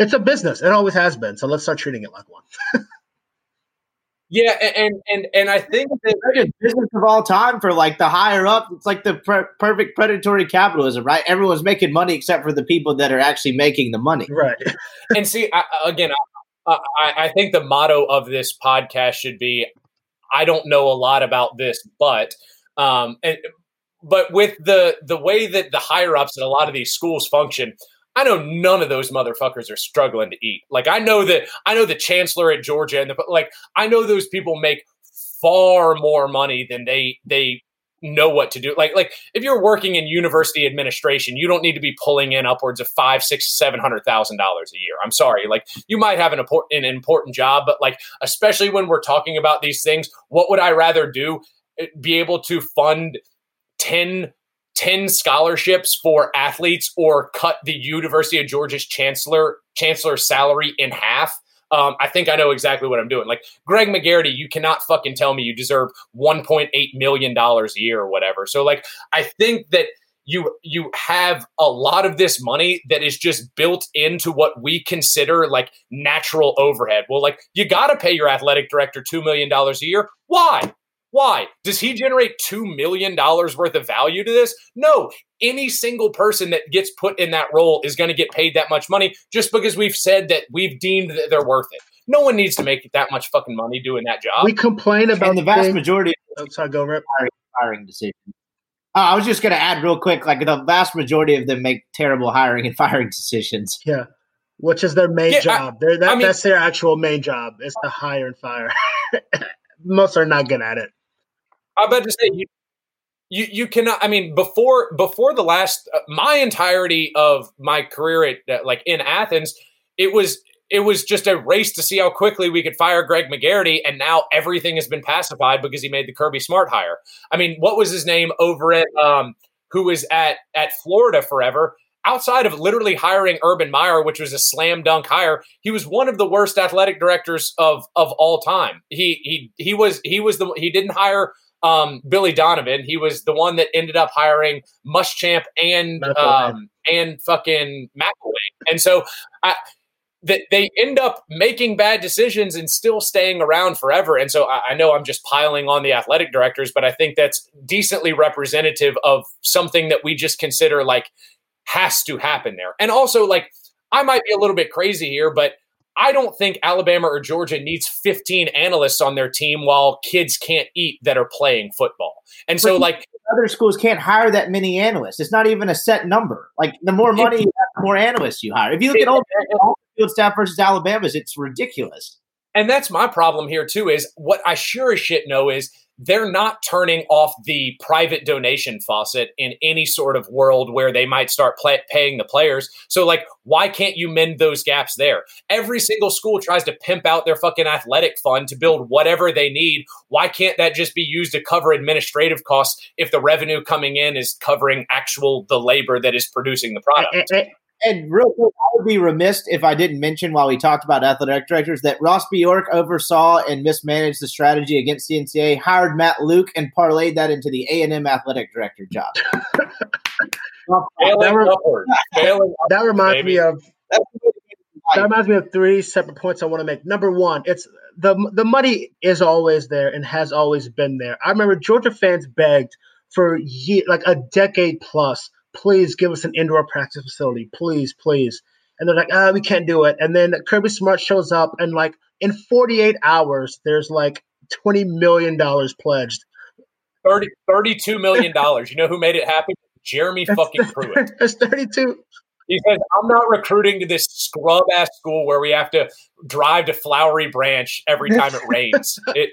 It's a business. It always has been. So let's start treating it like one. Yeah, and and and I think that business of all time for like the higher up, it's like the per- perfect predatory capitalism, right? Everyone's making money except for the people that are actually making the money, right? and see, I, again, I, I, I think the motto of this podcast should be, "I don't know a lot about this, but," um, and but with the the way that the higher ups at a lot of these schools function, I know none of those motherfuckers are struggling to eat. Like I know that I know the chancellor at Georgia and the like I know those people make far more money than they they know what to do. Like like if you're working in university administration, you don't need to be pulling in upwards of five, six, seven hundred thousand dollars a year. I'm sorry. Like you might have an important an important job, but like especially when we're talking about these things, what would I rather do? Eh, be able to fund 10 10 scholarships for athletes or cut the University of Georgia's chancellor chancellor's salary in half. Um, I think I know exactly what I'm doing. Like Greg McGarity, you cannot fucking tell me you deserve 1.8 million dollars a year or whatever. So like I think that you you have a lot of this money that is just built into what we consider like natural overhead. Well, like you got to pay your athletic director 2 million dollars a year. Why? Why? Does he generate $2 million worth of value to this? No. Any single person that gets put in that role is going to get paid that much money just because we've said that we've deemed that they're worth it. No one needs to make that much fucking money doing that job. We complain about and the vast things. majority of oh, sorry, go hiring, hiring decisions. Uh, I was just going to add real quick, like the vast majority of them make terrible hiring and firing decisions. Yeah, which is their main yeah, job. I, that, I mean, that's their actual main job is to hire and fire. Most are not good at it. I about to say you, you you cannot. I mean, before before the last, uh, my entirety of my career at uh, like in Athens, it was it was just a race to see how quickly we could fire Greg McGarity, and now everything has been pacified because he made the Kirby Smart hire. I mean, what was his name over at um, who was at at Florida forever? outside of literally hiring Urban Meyer, which was a slam dunk hire, he was one of the worst athletic directors of of all time. He he he was he was the he didn't hire um, Billy Donovan. He was the one that ended up hiring Muschamp and um, and fucking McElwain. And so I, that they end up making bad decisions and still staying around forever. And so I, I, know I'm just piling on the athletic directors, but I think that's decently representative of something that we just consider like has to happen there. And also, like, I might be a little bit crazy here, but I don't think Alabama or Georgia needs 15 analysts on their team while kids can't eat that are playing football. And so, like, other schools can't hire that many analysts. It's not even a set number. Like, the more money you have, the more analysts you hire. If you look at all field staff versus Alabama's, it's ridiculous. And that's my problem here, too, is what I sure as shit know is they're not turning off the private donation faucet in any sort of world where they might start play- paying the players. So, like, why can't you mend those gaps there? Every single school tries to pimp out their fucking athletic fund to build whatever they need. Why can't that just be used to cover administrative costs if the revenue coming in is covering actual the labor that is producing the product? And, and real quick, I would be remiss if I didn't mention while we talked about athletic directors that Ross Bjork oversaw and mismanaged the strategy against the NCAA, hired Matt Luke, and parlayed that into the A and M athletic director job. that, re- that reminds baby. me of that reminds me of three separate points I want to make. Number one, it's the the money is always there and has always been there. I remember Georgia fans begged for year, like a decade plus, please give us an indoor practice facility, please, please. And they're like, ah, we can't do it. And then Kirby Smart shows up, and like in 48 hours, there's like 20 million dollars pledged. 30, 32 million dollars. you know who made it happen? Jeremy fucking Pruitt. It's 32. He says, I'm not recruiting to this scrub ass school where we have to drive to Flowery Branch every time it rains. It,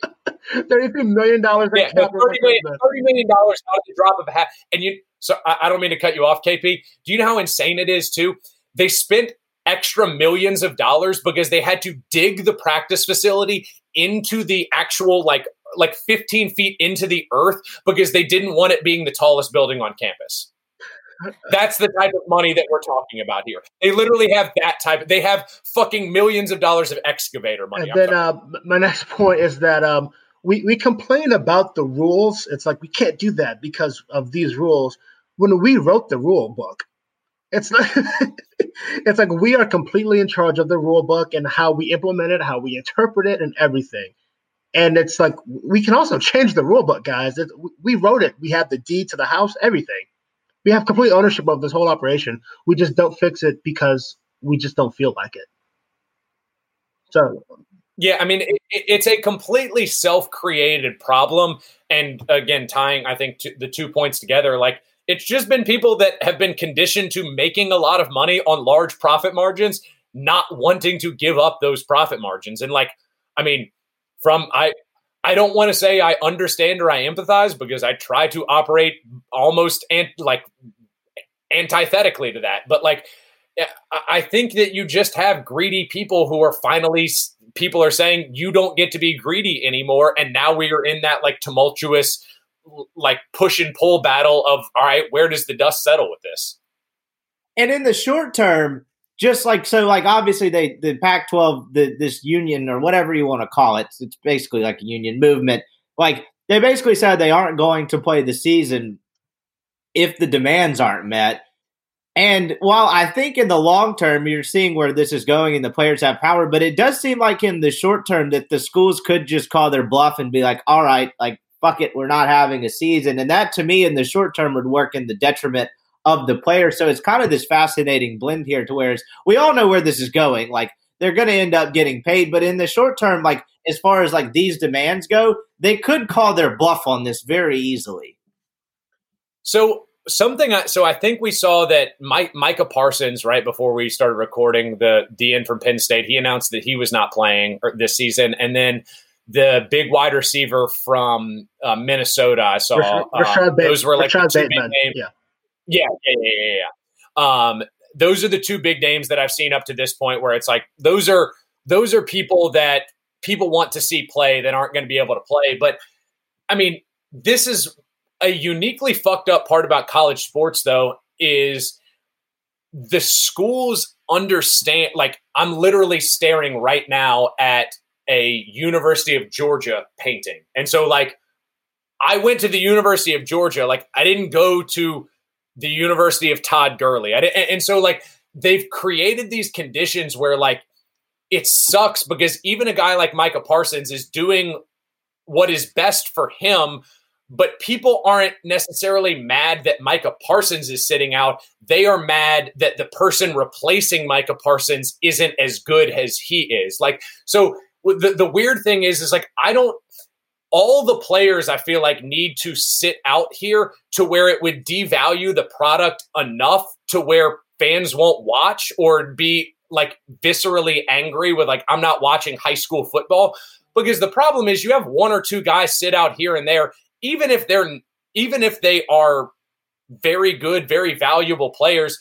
$33 million. Yeah, $30 million, $30 million out of the drop of a hat. And you, so I, I don't mean to cut you off, KP. Do you know how insane it is, too? They spent extra millions of dollars because they had to dig the practice facility into the actual, like, like 15 feet into the earth because they didn't want it being the tallest building on campus. That's the type of money that we're talking about here. They literally have that type. They have fucking millions of dollars of excavator money. And then uh, my next point is that um, we we complain about the rules. It's like we can't do that because of these rules. When we wrote the rule book, it's like it's like we are completely in charge of the rule book and how we implement it, how we interpret it, and everything. And it's like we can also change the rule book, guys. It, we wrote it. We have the deed to the house, everything we have complete ownership of this whole operation. We just don't fix it because we just don't feel like it. So yeah, I mean, it, it's a completely self-created problem, and again, tying I think the two points together, like it's just been people that have been conditioned to making a lot of money on large profit margins, not wanting to give up those profit margins, and like, I mean, from I I don't want to say I understand or I empathize because I try to operate almost and like antithetically to that. But like, eh, I think that you just have greedy people who are finally people are saying you don't get to be greedy anymore, and now we are in that like tumultuous like push and pull battle of all right, where does the dust settle with this? And in the short term, just like so like obviously they the pac 12 the, this union or whatever you want to call it it's basically like a union movement. Like they basically said they aren't going to play the season if the demands aren't met. And while i think in the long term you're seeing where this is going and the players have power but it does seem like in the short term that the schools could just call their bluff and be like all right like fuck it we're not having a season. And that to me in the short term would work in the detriment of the player. So it's kind of this fascinating blend here to where we all know where this is going. Like they're going to end up getting paid, but in the short term, like as far as like these demands go, they could call their bluff on this very easily. So something I, so I think we saw that Mike, Micah Parsons right before we started recording the DN from Penn State he announced that he was not playing er, this season and then the big wide receiver from uh, Minnesota I saw Rashod, uh, those were like Rashod the two big names. Yeah. Yeah, yeah, yeah, yeah. yeah. Um, those are the two big names that I've seen up to this point where it's like those are those are people that people want to see play that aren't going to be able to play. But I mean, this is a uniquely fucked up part about college sports, though, is the schools understand. Like, I'm literally staring right now at a University of Georgia painting. And so, like, I went to the University of Georgia. Like, I didn't go to the University of Todd Gurley. And, and so, like, they've created these conditions where, like, it sucks because even a guy like Micah Parsons is doing what is best for him, but people aren't necessarily mad that Micah Parsons is sitting out. They are mad that the person replacing Micah Parsons isn't as good as he is. Like, so the, the weird thing is, is like, I don't, all the players I feel like need to sit out here to where it would devalue the product enough to where fans won't watch or be like viscerally angry with like I'm not watching high school football. Because the problem is you have one or two guys sit out here and there even if they're even if they are very good, very valuable players,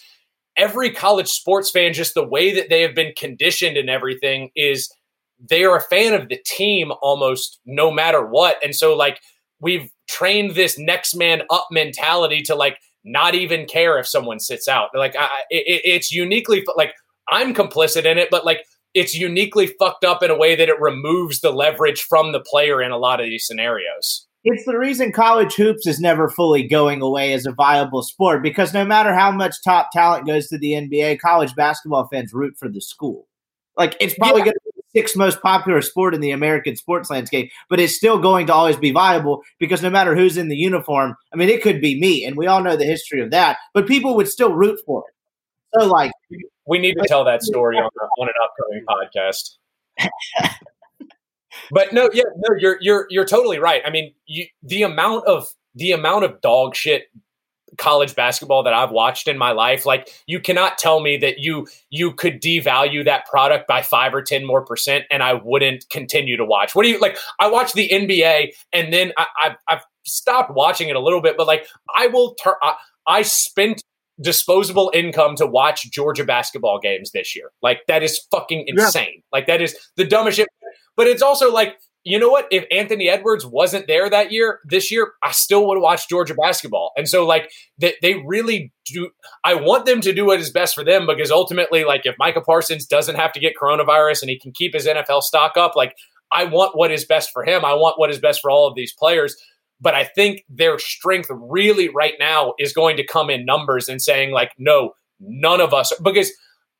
every college sports fan just the way that they have been conditioned and everything is they are a fan of the team almost no matter what. And so, like, we've trained this next man up mentality to like not even care if someone sits out. Like I, it, it's uniquely like I'm complicit in it, but like it's uniquely fucked up in a way that it removes the leverage from the player in a lot of these scenarios. It's the reason college hoops is never fully going away as a viable sport because no matter how much top talent goes to the NBA, college basketball fans root for the school. Like it's probably yeah. going to sixth most popular sport in the American sports landscape, but it's still going to always be viable because no matter who's in the uniform, I mean, it could be me, and we all know the history of that, but people would still root for it. So, like, we need to tell that story on, on an upcoming podcast. but no, yeah, no, you're you're you're totally right. I mean, you, the amount of the amount of dog shit college basketball that I've watched in my life, like you cannot tell me that you you could devalue that product by five or ten more percent, and I wouldn't continue to watch. What do you like? I watch the NBA, and then I, I I've stopped watching it a little bit, but like I will turn. I, I spent disposable income to watch Georgia basketball games this year. Like that is fucking insane. Yeah. Like that is the dumbest shit. But it's also like, you know what? If Anthony Edwards wasn't there that year, this year, I still would watched Georgia basketball. And so, like, they, they really do. I want them to do what is best for them because ultimately, like, if Micah Parsons doesn't have to get coronavirus and he can keep his NFL stock up, like, I want what is best for him. I want what is best for all of these players. But I think their strength really right now is going to come in numbers and saying, like, no, none of us, because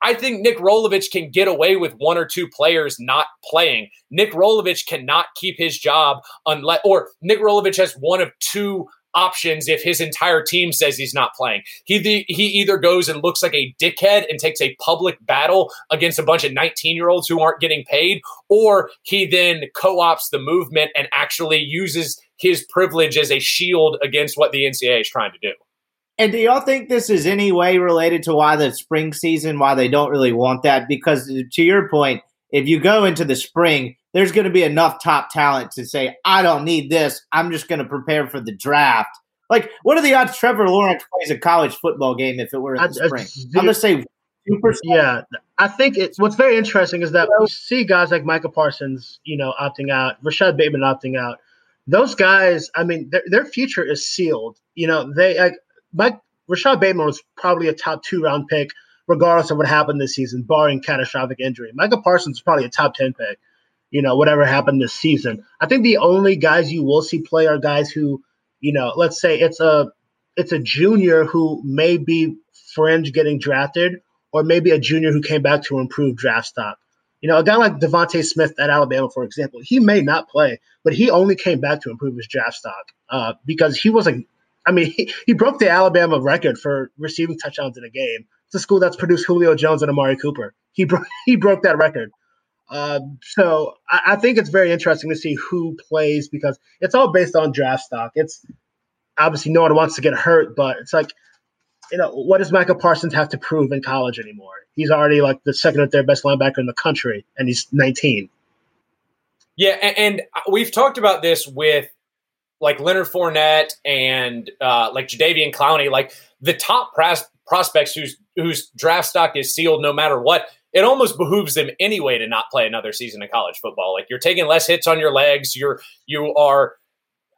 I think Nick Rolovich can get away with one or two players not playing. Nick Rolovich cannot keep his job unless, or Nick Rolovich has one of two options if his entire team says he's not playing. He the, he either goes and looks like a dickhead and takes a public battle against a bunch of 19-year-olds who aren't getting paid or he then co-ops the movement and actually uses his privilege as a shield against what the NCAA is trying to do. And do y'all think this is any way related to why the spring season, why they don't really want that? Because to your point, if you go into the spring, there's going to be enough top talent to say, I don't need this. I'm just going to prepare for the draft. Like, what are the odds Trevor Lawrence plays a college football game if it were in the I, spring? I, am going to say 2%. Yeah, I think it's what's very interesting is that we see guys like Micah Parsons, you know, opting out, Rashod Bateman opting out those guys, I mean, their, their future is sealed. You know, they like Mike Rashod Bateman was probably a top two round pick, regardless of what happened this season, barring catastrophic injury. Michael Parsons is probably a top ten pick. You know, whatever happened this season. I think the only guys you will see play are guys who, you know, let's say it's a it's a junior who may be fringe getting drafted, or maybe a junior who came back to improve draft stock. You know, a guy like DeVonta Smith at Alabama, for example, he may not play, but he only came back to improve his draft stock uh, because he was a, I mean, he, he broke the Alabama record for receiving touchdowns in a game. It's a school that's produced Julio Jones and Amari Cooper. He broke he broke that record. Uh, so I, I think it's very interesting to see who plays because it's all based on draft stock. It's obviously no one wants to get hurt, but it's like you know, what does Michael Parsons have to prove in college anymore? He's already like the second or third best linebacker in the country, and he's 19. Yeah, and, and we've talked about this with like Leonard Fournette and uh, like Jadeveon Clowney, like the top pros- prospects whose whose draft stock is sealed no matter what. It almost behooves them anyway to not play another season of college football. Like you're taking less hits on your legs. You're you are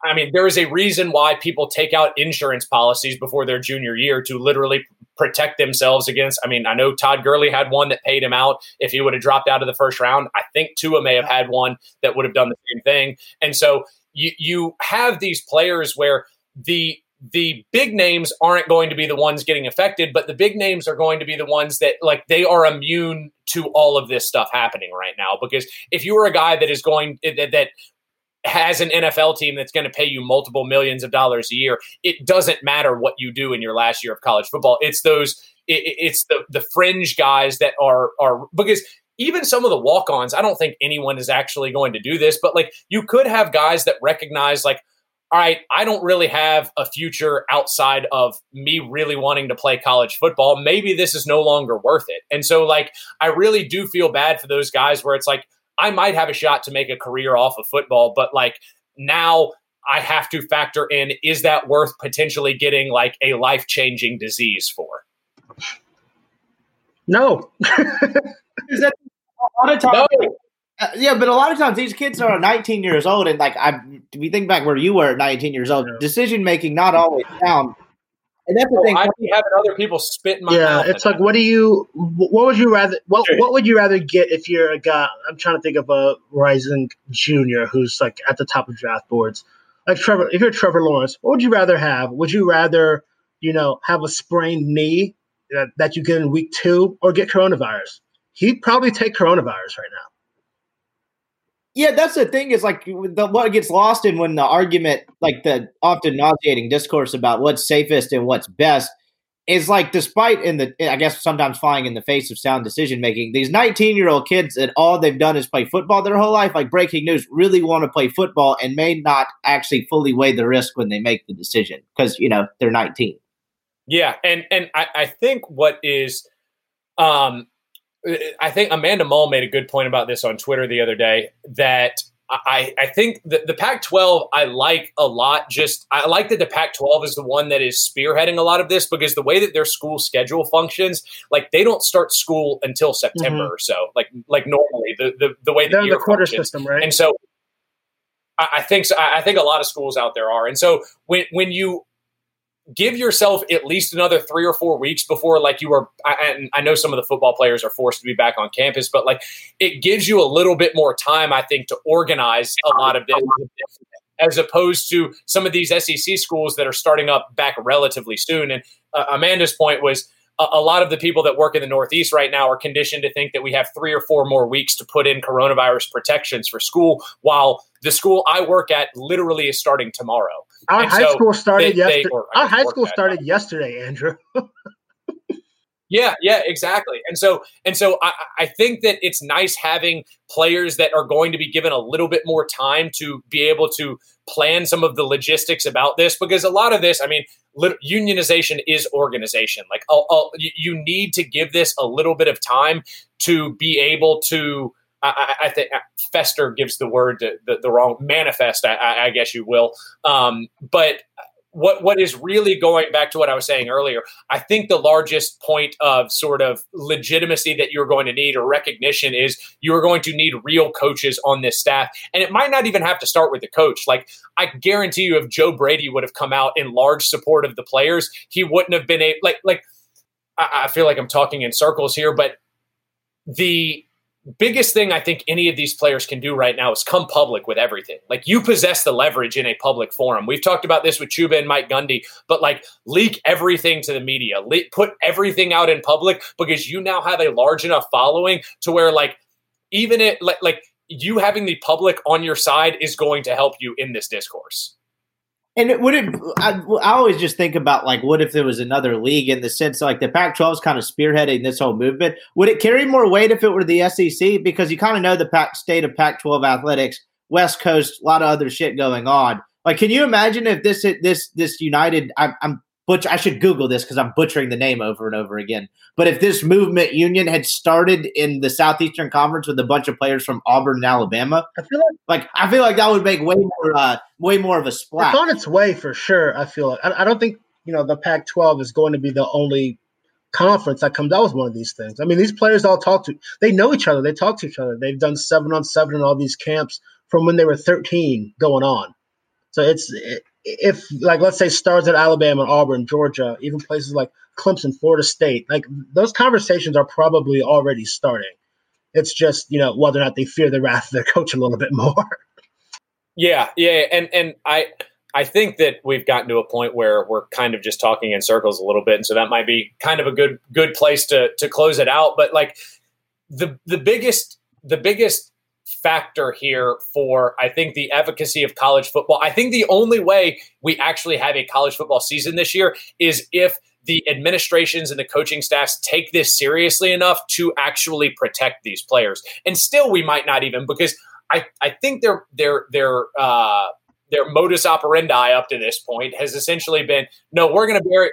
I mean, there is a reason why people take out insurance policies before their junior year to literally protect themselves against. I mean, I know Todd Gurley had one that paid him out if he would have dropped out of the first round. I think Tua may have had one that would have done the same thing. And so you you have these players where the the big names aren't going to be the ones getting affected, but the big names are going to be the ones that like they are immune to all of this stuff happening right now. Because if you are a guy that is going eh, that, that has an NFL team that's going to pay you multiple millions of dollars a year, it doesn't matter what you do in your last year of college football. It's those, it, it's the the fringe guys that are are because even some of the walk-ons, I don't think anyone is actually going to do this, but like you could have guys that recognize like. All right, I don't really have a future outside of me really wanting to play college football. Maybe this is no longer worth it. And so, like, I really do feel bad for those guys where it's like, I might have a shot to make a career off of football, but like now I have to factor in is that worth potentially getting like a life changing disease for? No. is that a lot of times? No. Uh, yeah, but a lot of times these kids are 19 years old, and like I, we think back where you were at 19 years old, yeah. decision making not always sound And that's the thing. I'd be having other people spit in my yeah, mouth. it's like, what do you? What would you rather? What What would you rather get if you're a guy? I'm trying to think of a rising junior who's like at the top of draft boards, like Trevor. If you're Trevor Lawrence, what would you rather have? Would you rather, you know, have a sprained knee that, that you get in week two, or get coronavirus? He'd probably take coronavirus right now. Yeah, that's the thing is like the, what gets lost in when the argument, like the often nauseating discourse about what's safest and what's best, is like despite in the I guess sometimes flying in the face of sound decision making, these 19 year old kids that all they've done is play football their whole life, like breaking news, really want to play football and may not actually fully weigh the risk when they make the decision because you know they're 19. Yeah, and and I, I think what is um I think Amanda Mull made a good point about this on Twitter the other day that I, I think the, the Pac 12 I like a lot. Just I like that the Pac 12 is the one that is spearheading a lot of this because the way that their school schedule functions, like they don't start school until September mm-hmm. or so, like like normally the the, the way the, the quarter functions. system, right? And so I, I think so, I think a lot of schools out there are, and so when when you give yourself at least another three or four weeks before like you are and i know some of the football players are forced to be back on campus but like it gives you a little bit more time i think to organize a lot of this as opposed to some of these sec schools that are starting up back relatively soon and uh, amanda's point was a lot of the people that work in the Northeast right now are conditioned to think that we have three or four more weeks to put in coronavirus protections for school, while the school I work at literally is starting tomorrow. Our and high so school started yesterday. Our high school started yesterday, Andrew. Yeah, yeah, exactly. And so and so I, I think that it's nice having players that are going to be given a little bit more time to be able to plan some of the logistics about this because a lot of this, I mean, unionization is organization. Like uh, uh, I'll, I'll, you need to give this a little bit of time to be able to I, I, think uh, fester gives the word the, the wrong manifest. I, I, guess you will. Um, but what what is really going back to what I was saying earlier, I think the largest point of sort of legitimacy that you're going to need or recognition is you're going to need real coaches on this staff. And it might not even have to start with the coach. Like I guarantee you if Joe Brady would have come out in large support of the players, he wouldn't have been a like like I, I feel like I'm talking in circles here, but the biggest thing I think any of these players can do right now is come public with everything. Like you possess the leverage in a public forum. We've talked about this with Chuba and Mike Gundy, but like leak everything to the media, Le- put everything out in public because you now have a large enough following to where like even it like like you having the public on your side is going to help you in this discourse. And it, would it? I, I, always just think about like, what if there was another league in the sense like the Pac-12 is kind of spearheading this whole movement? Would it carry more weight if it were the SEC? Because you kind of know the Pac, state of Pac-12 athletics, West Coast, a lot of other shit going on. Like, can you imagine if this this this United? I, I'm butch. I should Google this because I'm butchering the name over and over again. But if this movement union had started in the Southeastern Conference with a bunch of players from Auburn and Alabama, I feel like, like I feel like that would make way more uh, way more of a splash. It's on its way for sure. I feel like I, I don't think you know the Pac-12 is going to be the only conference that comes out with one of these things. I mean, these players all talk to they know each other. They talk to each other. They've done seven on seven in all these camps from when they were 13 going on. So it's it, if like let's say stars at Alabama, Auburn, Georgia, even places like Clemson, Florida State, like those conversations are probably already starting. It's just you know whether or not they fear the wrath of their coach a little bit more. Yeah, yeah, and and I I think that we've gotten to a point where we're kind of just talking in circles a little bit, and so that might be kind of a good good place to to close it out. But like the the biggest the biggest factor here for I think the efficacy of college football. I think the only way we actually have a college football season this year is if the administrations and the coaching staffs take this seriously enough to actually protect these players. And still we might not even because I, I think their their their uh their modus operandi up to this point has essentially been no, we're gonna bury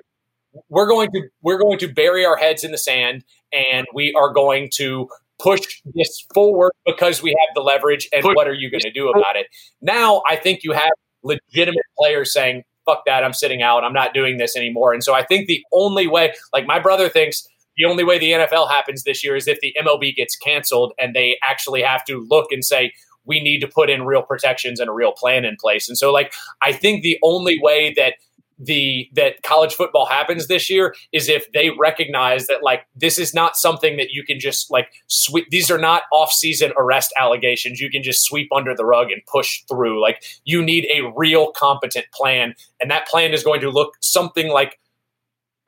we're going to we're going to bury our heads in the sand and we are going to push this forward because we have the leverage and what are you going to do about it? Now i think you have legitimate players saying fuck that i'm sitting out i'm not doing this anymore. And so i think the only way like my brother thinks the only way the nfl happens this year is if the mlb gets canceled and they actually have to look and say we need to put in real protections and a real plan in place. And so like i think the only way that the that college football happens this year is if they recognize that like this is not something that you can just like sweep these are not off-season arrest allegations you can just sweep under the rug and push through like you need a real competent plan and that plan is going to look something like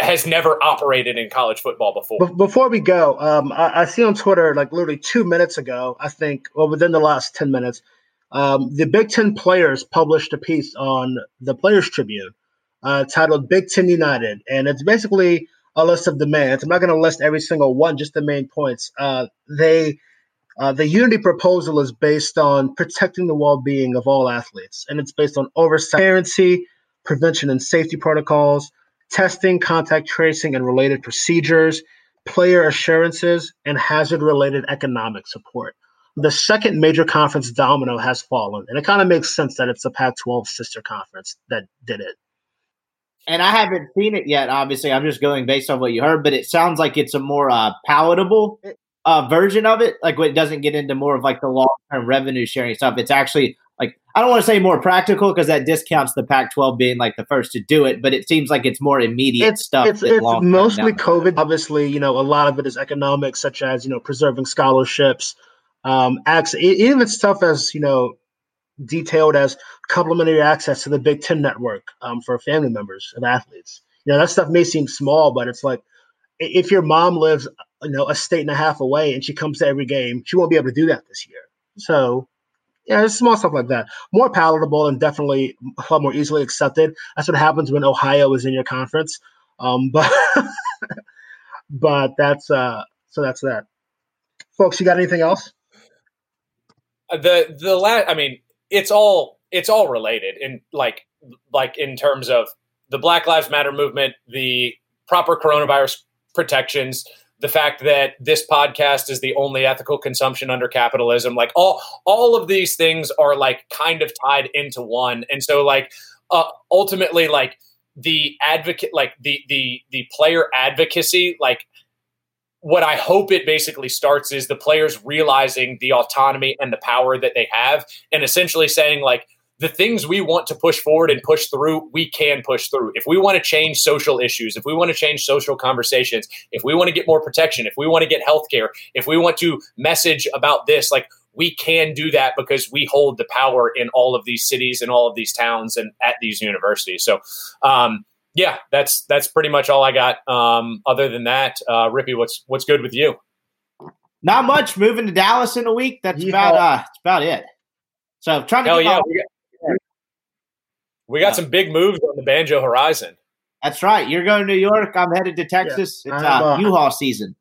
has never operated in college football before. Before we go, um, I, I, see on Twitter, like literally two minutes ago, I think, or within the last 10 minutes, um, the Big Ten players published a piece on the Players Tribune uh, titled Big Ten United. And it's basically a list of demands. I'm not going to list every single one, just the main points. Uh, they uh, the unity proposal is based on protecting the well-being of all athletes, and it's based on oversight, transparency, prevention and safety protocols, testing, contact tracing, and related procedures, player assurances, and hazard-related economic support. The second major conference domino has fallen, and it kind of makes sense that it's the Pac-12 sister conference that did it and I haven't seen it yet. Obviously, I'm just going based on what you heard, but it sounds like it's a more uh, palatable uh, version of it. Like it doesn't get into more of like the long term revenue sharing stuff. It's actually like I don't want to say more practical because that discounts the Pac-12 being like the first to do it, but it seems like it's more immediate it's, stuff. It's, it's mostly COVID. Obviously, you know, a lot of it is economic, such as you know preserving scholarships. Um, acts, even stuff as you know detailed as complimentary access to the Big Ten network um, for family members of athletes. You know, that stuff may seem small, but it's like if your mom lives, you know, a state and a half away and she comes to every game, she won't be able to do that this year. So, yeah, it's small stuff like that. More palatable and definitely a lot more easily accepted. That's what happens when Ohio is in your conference. Um, but but that's uh so that's that. Folks, you got anything else? Uh, the the last, I mean, it's all it's all related in like like in terms of the Black Lives Matter movement, the proper coronavirus protections, the fact that this podcast is the only ethical consumption under capitalism, like all all of these things are like kind of tied into one. And so like uh, ultimately like the advocate like the the the player advocacy like what I hope it basically starts is the players realizing the autonomy and the power that they have and essentially saying like the things we want to push forward and push through, we can push through. If we want to change social issues, if we want to change social conversations, if we want to get more protection, if we want to get healthcare, if we want to message about this, like we can do that because we hold the power in all of these cities and all of these towns and at these universities. So, um, yeah, that's that's pretty much all I got. Um, other than that, uh, Rippey, what's what's good with you? Not much. Moving to Dallas in a week. That's yeah. about uh, that's about it. So trying to. Hell yeah, we got, we got yeah. some big moves on the banjo horizon. That's right. You're going to New York. I'm headed to Texas. Yeah. It's uh, uh, U-Haul season.